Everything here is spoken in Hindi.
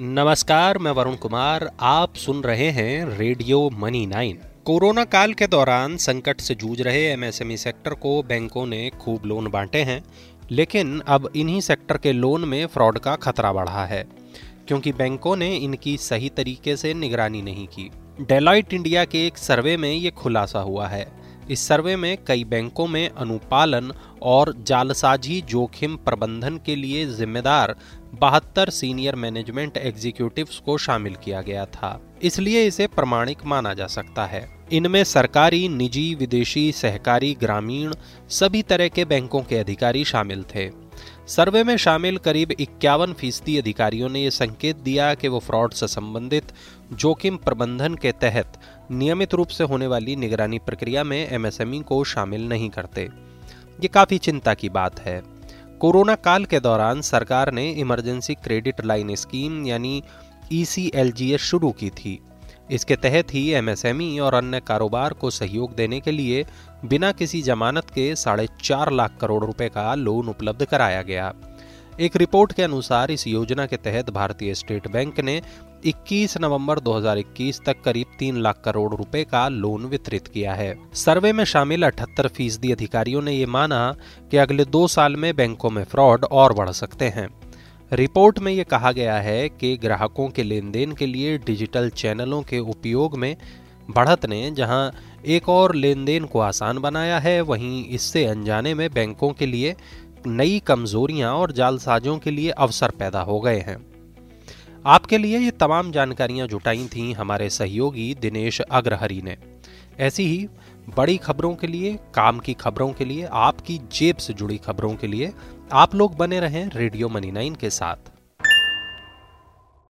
नमस्कार, मैं वरुण कुमार। आप सुन रहे हैं रेडियो मनी नाइन। कोरोना काल के दौरान संकट से जूझ रहे एमएसएमई सेक्टर को बैंकों ने खूब लोन बांटे हैं, लेकिन अब इन्हीं सेक्टर के लोन में फ्रॉड का खतरा बढ़ा है, क्योंकि बैंकों ने इनकी सही तरीके से निगरानी नहीं की। डेलॉइट इंडिया के एक सर्वे में ये खुलासा हुआ है। इस सर्वे में कई बैंकों में अनुपालन और जालसाजी जोखिम प्रबंधन के लिए जिम्मेदार बहत्तर सीनियर मैनेजमेंट एग्जीक्यूटिव्स को शामिल किया गया था। इसलिए इसे प्रमाणिक माना जा सकता है। इनमें सरकारी, निजी, विदेशी, सहकारी, ग्रामीण, सभी तरह के बैंकों के अधिकारी शामिल थे। सर्वे में शामिल करीब इक्यावन फ़ीसदी अधिकारियों ने यह संकेत दिया कि वो फ्रॉड से संबंधित जोखिम प्रबंधन के तहत नियमित रूप से होने वाली निगरानी प्रक्रिया में एमएसएमई को शामिल नहीं करते। ये काफ़ी चिंता की बात है। कोरोना काल के दौरान सरकार ने इमरजेंसी क्रेडिट लाइन स्कीम यानी ई शुरू की थी। इसके तहत ही एमएसएमई और अन्य कारोबार को सहयोग देने के लिए बिना किसी जमानत के साढ़े चार लाख करोड़ रुपए का लोन उपलब्ध कराया गया। एक रिपोर्ट के अनुसार इस योजना के तहत भारतीय स्टेट बैंक ने 21 नवंबर 2021 तक करीब तीन लाख करोड़ रुपए का लोन वितरित किया है। सर्वे में शामिल अठहत्तर फ़ीसदी अधिकारियों ने ये माना कि अगले दो साल में बैंकों में फ्रॉड और बढ़ सकते हैं। रिपोर्ट में ये कहा गया है कि ग्राहकों के लेन देन के लिए डिजिटल चैनलों के उपयोग में बढ़त ने जहाँ एक और लेन देन को आसान बनाया है, वहीं इससे अनजाने में बैंकों के लिए नई कमजोरियाँ और जालसाजों के लिए अवसर पैदा हो गए हैं। आपके लिए ये तमाम जानकारियाँ जुटाई थीं हमारे सहयोगी दिनेश अग्रहरी ने। ऐसी ही बड़ी खबरों के लिए, काम की खबरों के लिए, आपकी जेब से जुड़ी खबरों के लिए आप लोग बने रहें रेडियो मनी नाइन के साथ।